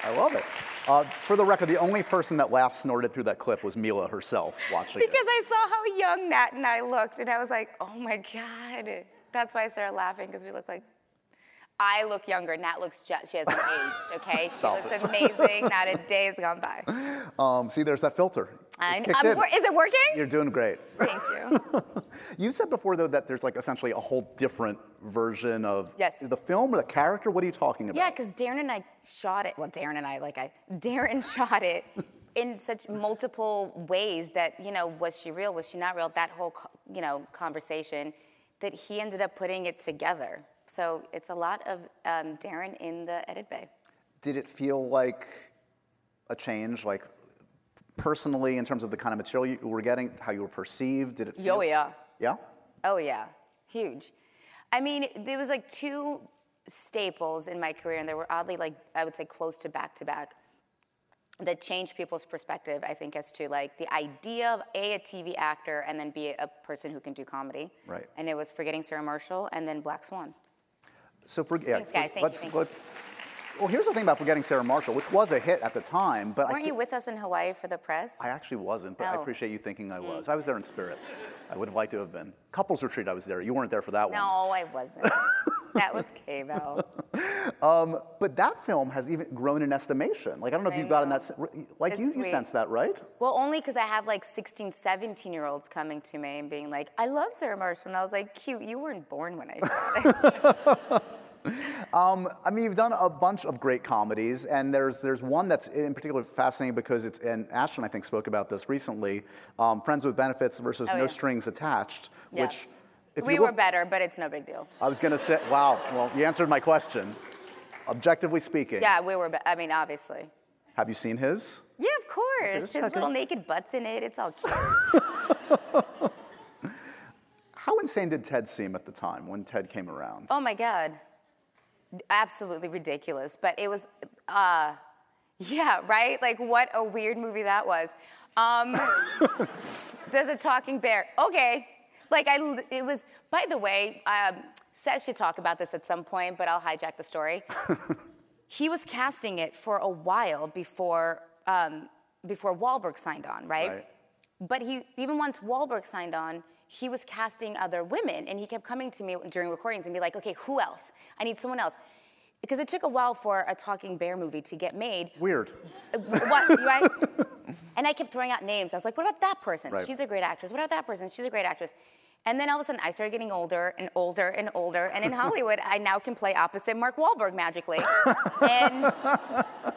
I love it. Uh, for the record, the only person that laughed snorted through that clip was Mila herself watching Because it. I saw how young Nat and I looked, and I was like, oh my god. That's why I started laughing because we look like. I look younger. Nat looks just. She hasn't aged. Okay, she looks it. amazing. Not a day has gone by. Um, see, there's that filter. It's I, kicked I'm, is it working? You're doing great. Thank you. You said before, though, that there's like essentially a whole different version of Yes. the film or the character. What are you talking about? Yeah, because Darren and I shot it. Well, Darren and I, like I, Darren shot it in such multiple ways that you know, was she real? Was she not real? That whole you know conversation that he ended up putting it together. So it's a lot of um, Darren in the edit bay. Did it feel like a change, like personally, in terms of the kind of material you were getting, how you were perceived? Did it? Feel, Oh yeah. Yeah. Oh yeah, huge. I mean, there was like two staples in my career, and they were oddly like I would say close to back to back. That changed people's perspective, I think, as to like the idea of a a TV actor and then be a person who can do comedy. Right. And it was Forgetting Sarah Marshall and then Black Swan. So for yeah, Thanks, guys. Thank let's, you. let- well, here's the thing about forgetting Sarah Marshall, which was a hit at the time, but Weren't thi- you with us in Hawaii for the press? I actually wasn't, but I appreciate you thinking Mm. I was. I was there in spirit. I would have liked to have been. Couples retreat, I was there. You weren't there for that one. no, I wasn't. that was K-Bell. But that film has even grown in estimation. Like I don't know if I you've gotten that. Like It's you, you sense that, right? Well, only because I have like 16, 17 year olds coming to me and being like, I love Sarah Marshall. And I was like, cute, you weren't born when I shot it. I mean, you've done a bunch of great comedies, and there's there's one that's in particular fascinating because it's and Ashton I think spoke about this recently. Um, Friends with Benefits versus Oh, No yeah. Strings Attached, Yeah. which if we you were better, but it's no big deal. I was gonna say, wow. Well, you answered my question. Objectively speaking. Yeah, we were. I mean, obviously. Have you seen his? Yeah, of course. His checking. little naked butts in it. It's all cute. How insane did Ted seem at the time when Ted came around? oh my god. Absolutely ridiculous. But it was. uh Yeah, right. Like what a weird movie that was. Um, there's a talking bear. Okay. Like I. It was. By the way, um, Seth should talk about this at some point, but I'll hijack the story. he was casting it for a while before um, before Wahlberg signed on, right? Right. But he even once Wahlberg signed on, he was casting other women, and he kept coming to me during recordings and be like, "Okay, who else? I need someone else." Because it took a while for a talking bear movie to get made. Weird. Uh, What, right? and I kept throwing out names. I was like, what about that person? Right. She's a great actress. What about that person? She's a great actress. And then all of a sudden, I started getting older and older and older. And in Hollywood, I now can play opposite Mark Wahlberg magically. and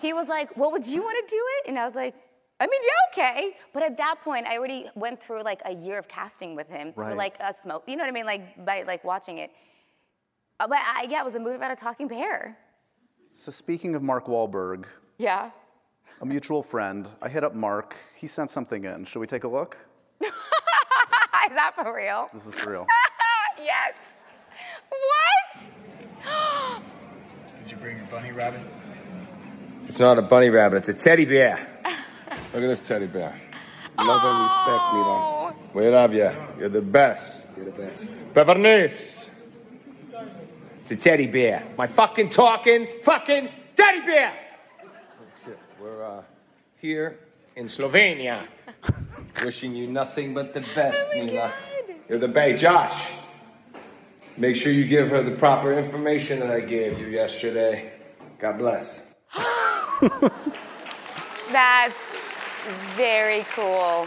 he was like, well, would you want to do it? And I was like, I mean, yeah, okay. But at that point, I already went through like a year of casting with him, Right. through like a smoke. You know what I mean? Like by like watching it. Uh, But I, yeah, it was a movie about a talking bear. So speaking of Mark Wahlberg, Yeah. a mutual friend, I hit up Mark. He sent something in. Should we take a look? Is that for real? This is for real. yes. What? Did you bring your bunny rabbit? It's not a bunny rabbit, it's a teddy bear. Look at this teddy bear. Love and respect, Mila. We love you. You're the best. You're the best. Bevernice. It's a teddy bear. My fucking talking fucking teddy bear. Shit, We're uh, here in Slovenia. Wishing you nothing but the best, Mila. You're the bay. Josh, make sure you give her the proper information that I gave you yesterday. God bless. That's very cool.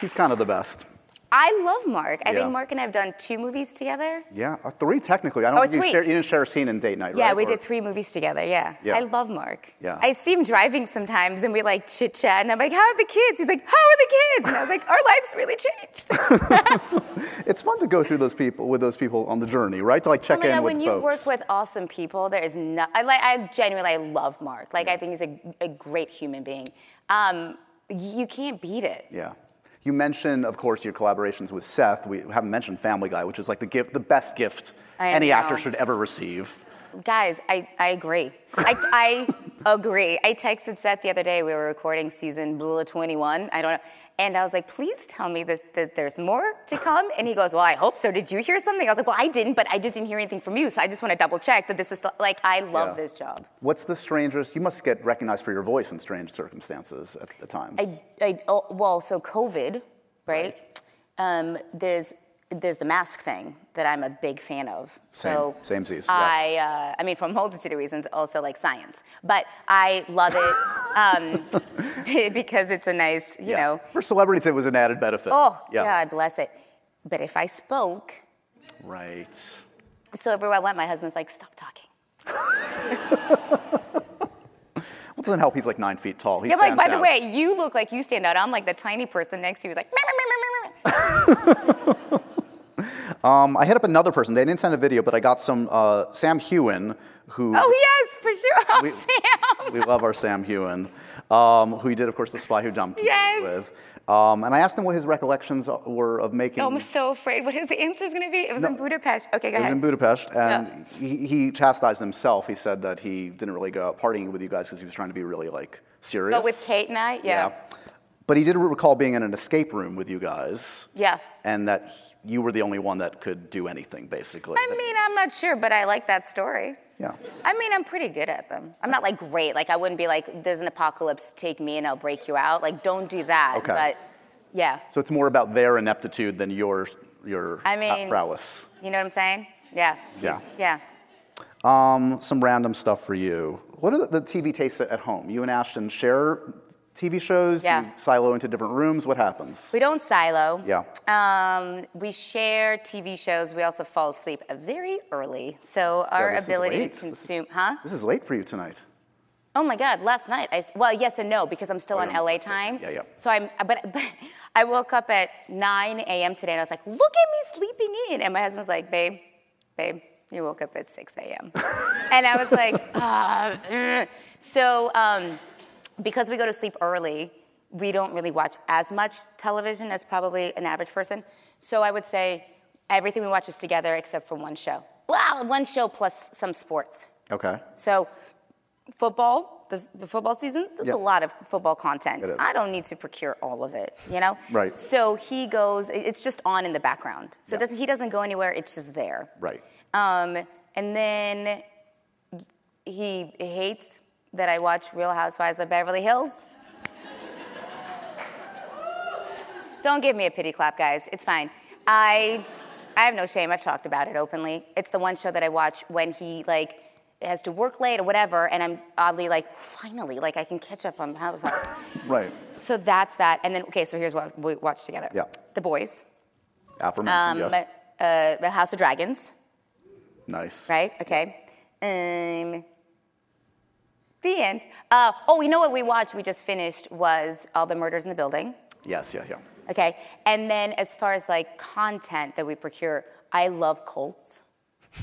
He's kind of the best. I love Mark. I Yeah. think Mark and I have done two movies together. Yeah, uh, three technically. I don't Oh, think you, share, you didn't share a scene in Date Night, Yeah, right? we Or- did three movies together. Yeah. Yeah. I love Mark. Yeah. I see him driving sometimes and we like chit chat and I'm like, how are the kids? He's like, how are the kids? And I was like, our lives really changed. It's fun to go through those people with those people on the journey, right? To like check oh my in God, with when you folks. work with awesome people, there is no, I like, I genuinely, I love Mark. Like, I think he's a, a great human being. Um, you can't beat it. Yeah. You mentioned, of course, your collaborations with Seth. We haven't mentioned Family Guy, which is like the gift, the best gift I any know. actor should ever receive. Guys, I, I agree. I, I agree. I texted Seth the other day. We were recording season blah, 21. I don't know. And I was like, please tell me that, that there's more to come. And he goes, well, I hope so. Did you hear something? I was like, well, I didn't, but I just didn't hear anything from you. So I just want to double check that this is still, like, I love Yeah. this job. What's the strangest? You must get recognized for your voice in strange circumstances at, the times. I, I oh, well, so COVID, right? Um, there's there's the mask thing that I'm a big fan of. Same- so samesies, yeah. I uh, I mean, for a multitude of reasons, also like science, but I love it um, because it's a nice, you Yeah. know. For celebrities, it was an added benefit. Oh yeah. God bless it. But if I spoke, Right. so everywhere I went, my husband's like, stop talking. Well, doesn't help. He's like nine feet tall. He Yeah, like by the way, you look like you stand out. I'm like the tiny person next to you, who's like. "Meow, meow, meow, meow, meow, meow." Um, I hit up another person. They didn't send a video, but I got some uh, Sam Heughan, who Oh yes, for sure. Oh, We- Sam. we love our Sam Heughan, um, who he did, of course, The Spy Who Dumped Me Yes. with. Um, and I asked him what his recollections were of making. I'm so afraid what his answer is going to be. It was in Budapest. Okay, go It was in Budapest, and Yeah. he, he chastised himself. He said that he didn't really go out partying with you guys because he was trying to be really like serious. But with Kate and I, yeah. But he did recall being in an escape room with you guys. Yeah. And that he- you were the only one that could do anything, basically. I mean, I'm not sure, but I like that story. yeah. I mean, I'm pretty good at them. I'm not like great. Like, I wouldn't be like, there's an apocalypse, take me and I'll break you out. Like, don't do that. Okay. But yeah, So it's more about their ineptitude than your your I mean- prowess. you know what I'm saying? Yeah. Yeah. Yeah. Um, some random stuff for you. What are the, the TV tastes at home? You and Ashton share TV shows? Do Yeah. you silo into different rooms? What happens? We don't silo. Yeah. Um, we share TV shows. We also fall asleep very early. So our this is ability to consume, huh? This is late for you tonight. Oh my God! Last night, I well, yes and no because I'm still Oh, on yeah, LA time. Yeah, yeah. So I'm, but, but I woke up at 9 a.m. today and I was like, look at me sleeping in, and my husband was like, babe, babe, you woke up at 6 a.m. and I was like, ah, ugh. so um, because we go to sleep early, we don't really watch as much television as probably an average person. So I would say everything we watch is together except for one show. Well, one show plus some sports. Okay. So, football, the, the football season, there's Yep. a lot of football content. It is. I don't need to procure all of it, you know? Right. So he goes, it's just on in the background. So it doesn't, he doesn't go anywhere, it's just there. Right. Um, and then he hates that I watch Real Housewives of Beverly Hills. Don't give me a pity clap, guys. It's fine. I, I have no shame. I've talked about it openly. It's the one show that I watch when he like has to work late or whatever, and I'm oddly like, finally, like I can catch up on Housewives. Right. so that's that. And then okay, so here's what we watch together. Yeah. The Boys. Aforementioned, Um, yes. uh, the House of Dragons. Nice. right? Okay. Um, the end. Uh, oh, you know what we watched? We just finished was All the Murders in the Building. Yes, yeah, yeah. Okay. And then as far as like content that we procure, I love cults.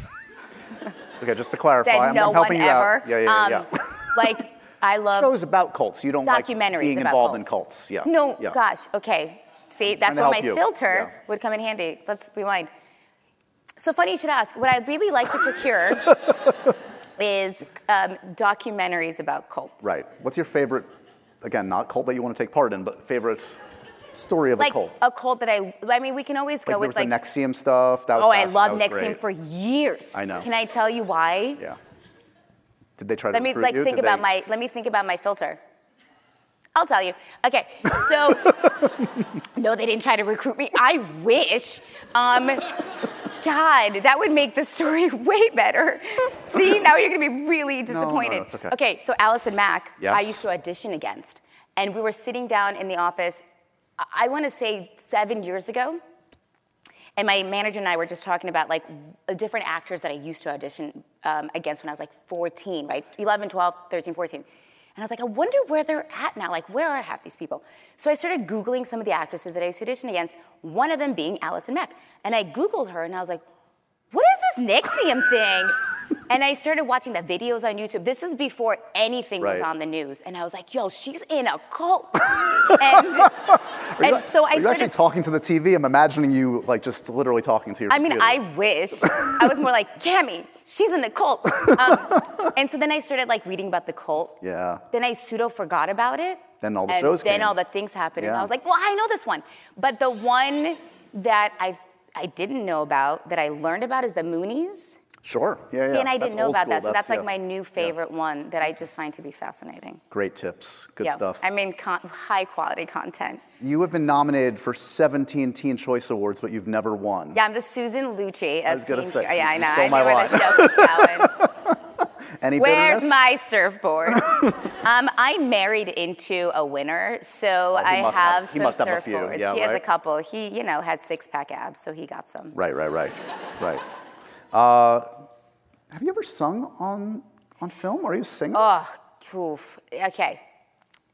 Okay, just to clarify, I'm, no I'm helping one you ever. out. Yeah, yeah, yeah. um, yeah. Like I love Shows about cults. You don't like documentaries being about involved in cults. cults. Yeah. No, yeah. gosh. Okay. See, that's where my you. filter Yeah. would come in handy. Let's rewind. So funny you should ask. What I'd really like to procure is um, documentaries about cults. Right. What's your favorite? Again, not cult that you want to take part in, but favorite story of Like a cult. a cult that I, I mean, we can always like go there with was like. the NXIVM stuff. That was oh, I love NXIVM great. for years. I know. Can I tell you why? Yeah. Did they try to Let me recruit like you? think Did about they- my. Let me think about my filter. I'll tell you. Okay, so no, they didn't try to recruit me. I wish. Um, God, that would make the story way better. See, now you're gonna be really disappointed. no, it's okay. Okay, so Allison Mack, I Yes. used to audition against, and we were sitting down in the office. I- I want to say seven years ago, and my manager and I were just talking about like different actors that I used to audition um, against when I was like 14, right? 11, 12, 13, 14. And I was like, I wonder where they're at now. Like, where are half these people? So I started Googling some of the actresses that I used to audition against, one of them being Allison Mack. And I Googled her and I was like, what is this NXIVM thing? and I started watching the videos on YouTube. This is before anything was on the news. And I was like, yo, she's in a cult. and and so I started actually talking to the TV? I'm imagining you like just literally talking to your I mean. I wish. I was more like, Cammy, she's in the cult. Um, and so then I started like reading about the cult. Yeah. Then I pseudo forgot about it. Then all the and shows Then came. all the things happened, and I was like, well, I know this one. But the one that I I didn't know about that I learned about is the Moonies. Sure. Yeah, yeah. See, and I That's didn't know about that. So that's, like yeah. my new favorite one that I just find to be fascinating. Great tips. Good yeah. stuff. I mean, con- high quality content. you have been nominated for 17 Teen Choice Awards, but you've never won. Yeah, I'm the Susan Lucci of Teen Choice. Yeah, I know. I my line. the joke was going. Any Where's bitterness? my surfboard? um, I married into a winner, so Oh, I have, have- he some must have a few, surfboards. yeah, he has a couple. He, you know, had six pack abs, so he got some. Right, right, right, right. Uh, have you ever sung on on film? Are you a singer? Oh, oof. Okay.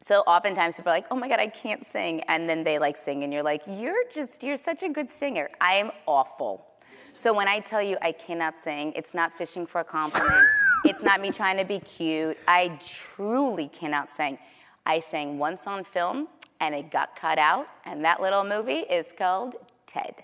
So oftentimes people are like, "Oh my God, I can't sing," and then they like sing, and you're like, "You're just, you're such a good singer." I am awful. So when I tell you I cannot sing, it's not fishing for a compliment. it's not me trying to be cute. I truly cannot sing. I sang once on film, and it got cut out, and that little movie is called Ted.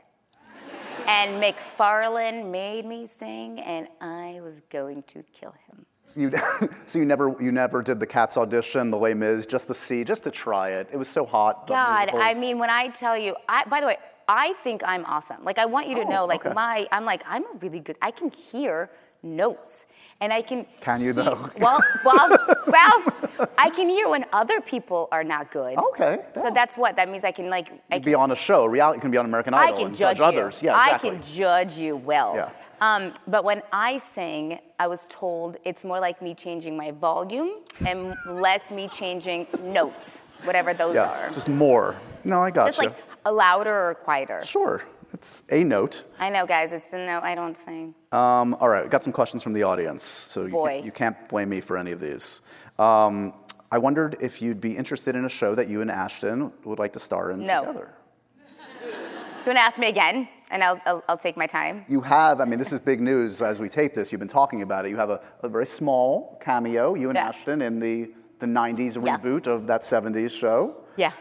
And McFarlane made me sing, and I was going to kill him. So you, so you never you never did the Cats audition, the Les Mis, just to see, just to try it. It was so hot. God, I mean, when I tell you, I, by the way, I think I'm awesome. Like, I want you to Oh, know, like, okay. my, I'm like, I'm a really good, I can hear notes. And I can. Can you, he- though? Well, well, well, I can hear when other people are not good. Okay, So that's what, that means I can, like, I can be on a show. Reality can be on American Idol. I can and judge, judge others. Yeah, I can judge you well. Yeah. Um, but when I sing, I was told it's more like me changing my volume and less me changing notes, whatever those yeah, are. just more. No, I got Just you. like a louder or quieter. Sure, it's a note. I know, guys. It's a note. I don't sing. Um, all right, got some questions from the audience, so you, can't, you can't blame me for any of these. Um, I wondered if you'd be interested in a show that you and Ashton would like to star in No. together. you want to ask me again, and I'll, I'll, I'll take my time. You have, I mean, this is big news as we tape this. You've been talking about it. You have a, a very small cameo, you and Yeah. Ashton, in the, the 90s Yeah. reboot of that 70s show. Yeah.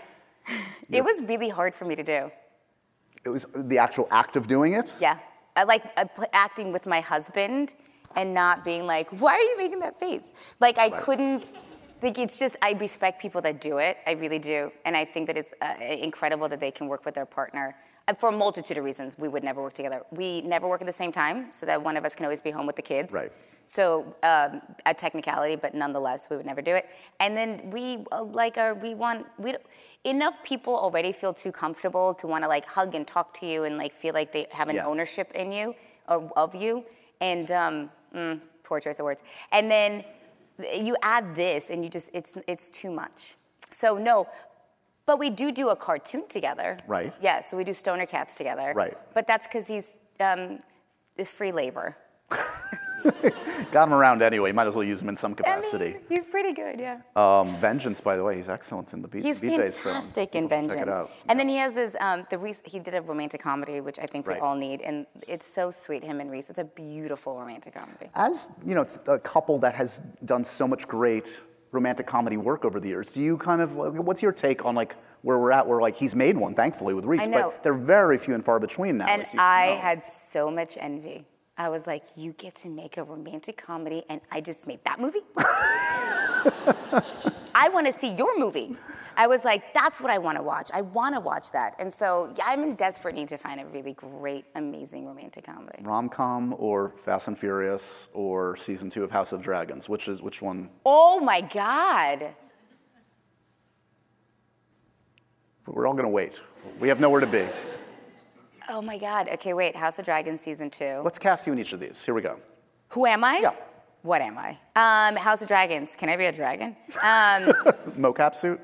It was really hard for me to do. It was the actual act of doing it. Yeah. I like acting with my husband and not being like, why are you making that face? Like, I couldn't. Like it's just I respect people that do it. I really do, and I think that it's uh, incredible that they can work with their partner uh, for a multitude of reasons. We would never work together. We never work at the same time, so that one of us can always be home with the kids. Right. So um, a technicality, but nonetheless, we would never do it. And then we uh, like are we want we enough people already feel too comfortable to want to like hug and talk to you and like feel like they have an Yeah. ownership in you or of you. And um, mm, poor choice of words. And then you add this, and you just it's it's too much. So no. But we do do a cartoon together. Right. Yeah, so we do Stoner Cats together. Right. But that's because he's um, free labor. Got him around anyway. Might as well use him in some I capacity. mean, he's pretty good, yeah. Um, Vengeance, by the way, he's excellent in the B- He's BJ's film. fantastic in Check it Vengeance. out. And then he has his um, the Reese. He did a romantic comedy, which I think Right. we all need, and it's so sweet. Him and Reese. It's a beautiful romantic comedy. As you know, it's a couple that has done so much great romantic comedy work over the years. Do you kind of what's your take on like where we're at? Where like he's made one, thankfully, with Reese, I know. but they're very few and far between now. And as you I know. had so much envy. I was like, you get to make a romantic comedy, and I just made that movie? I want to see your movie. I was like, that's what I want to watch. I want to watch that. And so yeah, I'm in desperate need to find a really great, amazing romantic comedy. rom com or Fast and Furious or season two of House of Dragons. Which is which one? Oh my God. We're all gonna wait. We have nowhere to be. Oh my God. Okay, wait. House of Dragons season two. Let's cast you in each of these. Here we go. Who am I? Yeah. What am I? Um, House of Dragons. Can I be a dragon? Um, Mocap suit?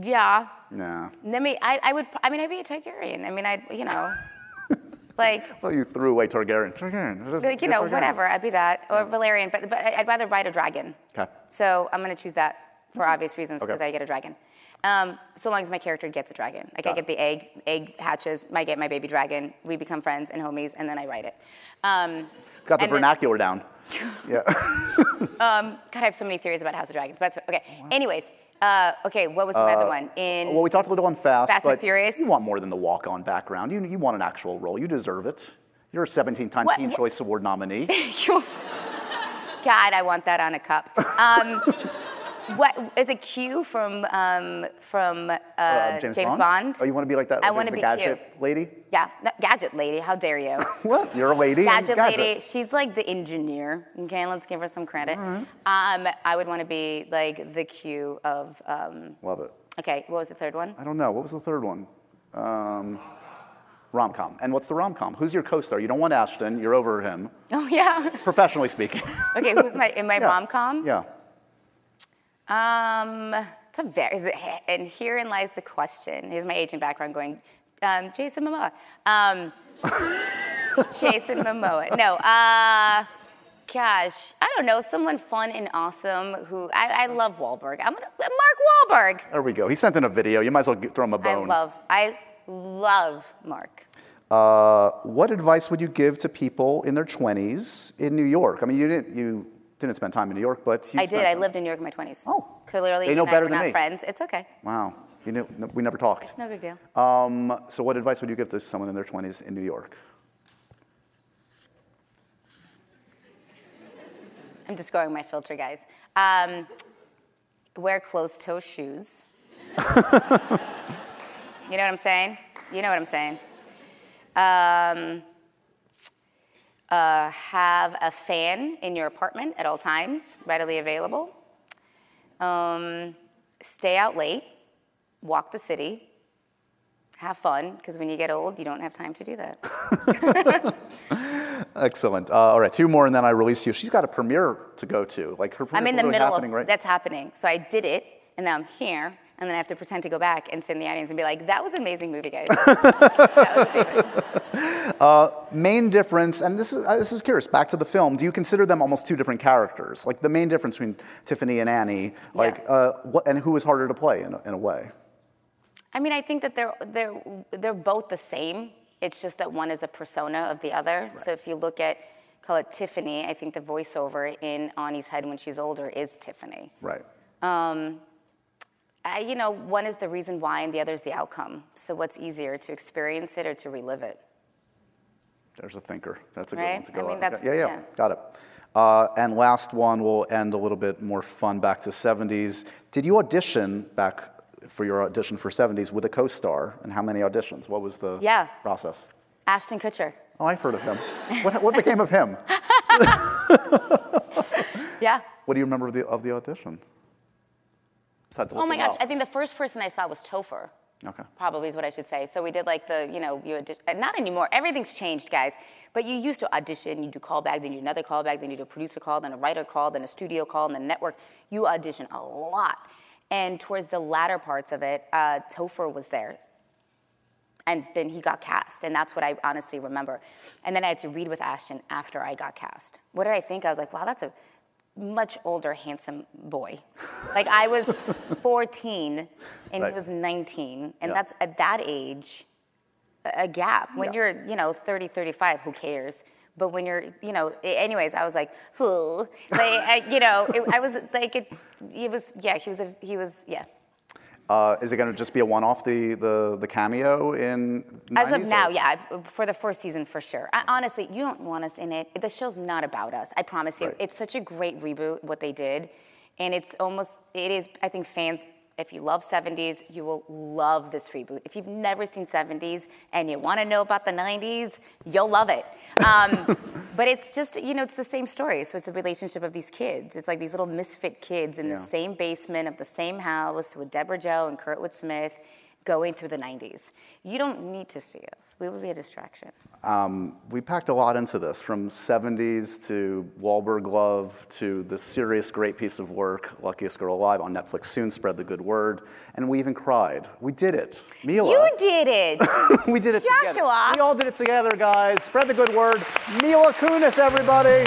yeah. Nah. Let me. I, I would. I mean, I'd be a Targaryen. I mean, I. Would You know, like. Well, you threw away Targaryen. Targaryen. Like, you know, whatever. I'd be that. Or Velaryon. But, but I'd rather ride a dragon. Okay. So I'm going to choose that for obvious reasons because Okay. I get a dragon. Um, so long as my character gets a dragon. Like, I Got get the egg, egg hatches, I get my baby dragon, we become friends and homies, and then I write it. Um, Got the and then- vernacular down. Yeah. God, I have so many theories about House of Dragons. But okay. Anyways, uh, okay, what was the other one? In well, we talked a little on Fast. Fast and Furious? You want more than the walk-on background. You, you want an actual role. You deserve it. You're a 17-time What- Teen what- Choice Award nominee. God, I want that on a cup. Um, what is it? Q from um, from uh, Uh, James, Bond? Oh, you want to be like that? I wanna the be gadget cute. lady? Yeah, no, gadget lady. How dare you? What? You're a lady. and gadget, lady. She's like the engineer. Okay, let's give her some credit. Um, I would want to be like the Q of. Um, Love it. okay, what was the third one? I don't know. What was the third one? Um, rom-com. And what's the rom-com? Who's your co-star? You don't want Ashton. You're over him, Oh yeah. professionally speaking. Okay, who's my in my Yeah. rom com? Yeah. Um, it's a very, and herein lies the question. Here's my agent background going, um, Jason Momoa. Um, Jason Momoa. No, uh, gosh, I don't know, someone fun and awesome who, I, I love Wahlberg. I'm gonna, Mark Wahlberg. There we go. He sent in a video. You might as well throw him a bone. I love, I love Mark. Uh, what advice would you give to people in their 20s in New York? I mean, you didn't you didn't spend time in New York, but you I did, I lived in New York in my 20s. Oh. Clearly, They know you and I better than not me. friends. It's okay. Wow. You knew, no, we never talked. It's no big deal. Um, so, what advice would you give to someone in their 20s in New York? I'm just going my filter, guys. Um, wear closed toe shoes. you know what I'm saying? You know what I'm saying. Um, uh, have a fan in your apartment at all times, readily available. Um, stay out late. Walk the city. Have fun, because when you get old, you don't have time to do that. Excellent. Uh, all right, two more, and then I release you. She's got a premiere to go to. Like her I'm premiere's in the middle of right. that's happening. So I did it, and now I'm here, and then I have to pretend to go back and sit in the audience and be like, "That was an amazing movie, guys." that was amazing. main difference, and this is uh, this is curious. Back to the film. Do you consider them almost two different characters? Like the main difference between Tiffany and Annie. Like, Yeah. uh, what and who is harder to play in a, in a way? I mean, I think that they're they're they're both the same. It's just that one is a persona of the other. So if you look at call it Tiffany, I think the voiceover in Annie's head when she's older is Tiffany. Right. I, you know, one is the reason why, and the other is the outcome. So what's easier, to experience it or to relive it? There's a thinker. That's a good Right? one to go I mean, that's- yeah, yeah, yeah. got it. Uh, and last one, we'll end a little bit more fun back to 70s. Did you audition back for your audition for 70s with a co star? And how many auditions? What was the Yeah. process? Ashton Kutcher. Oh, I've heard of him. what, what became of him? Yeah. What do you remember of the, of the audition? Besides Oh my gosh, up. I think the first person I saw was Topher. Okay. Probably is what I should say. So we did like the, you know, you audition. Not anymore. Everything's changed, guys. But you used to audition, you do callback, then you do another callback, then you do a producer call, then a writer call, then a studio call, and then network. You audition a lot. And towards the latter parts of it, uh, Topher was there. And then he got cast, and that's what I honestly remember. And then I had to read with Ashton after I got cast. What did I think? I was like, wow, that's a much older, handsome boy. like I was 14 and Right. he was 19, and Yeah. that's at that age a gap. When Yeah. you're, you know, 30, 35, who cares? But when you're, you know, anyways, I was like, "Ooh." like, I, you know, it, I was like, it, it was, yeah, he was, a, he was, yeah. Uh, is it going to just be a one off, the, the, the cameo in As of 90s, now, or- yeah, I've- for the first season for sure. I, honestly, you don't want us in it. The show's not about us. I promise you. Right. It's such a great reboot what they did, and it's almost it is. I think fans, if you love 70s, you will love this reboot. If you've never seen 70s and you want to know about the 90s, you'll love it. Um, but it's just you know it's the same story. So it's a relationship of these kids. It's like these little misfit kids in Yeah. the same basement of the same house with Debra Jo and Kurtwood Smith. Going through the 90s. You don't need to see us. We would be a distraction. Um, we packed a lot into this from 70s to Wahlberg Love to the serious great piece of work, Luckiest Girl Alive on Netflix soon, spread the good word. And we even cried. We did it. Mila. You did it. we did it together. Joshua. We all did it together, guys. Spread the good word. Mila Kunis, everybody.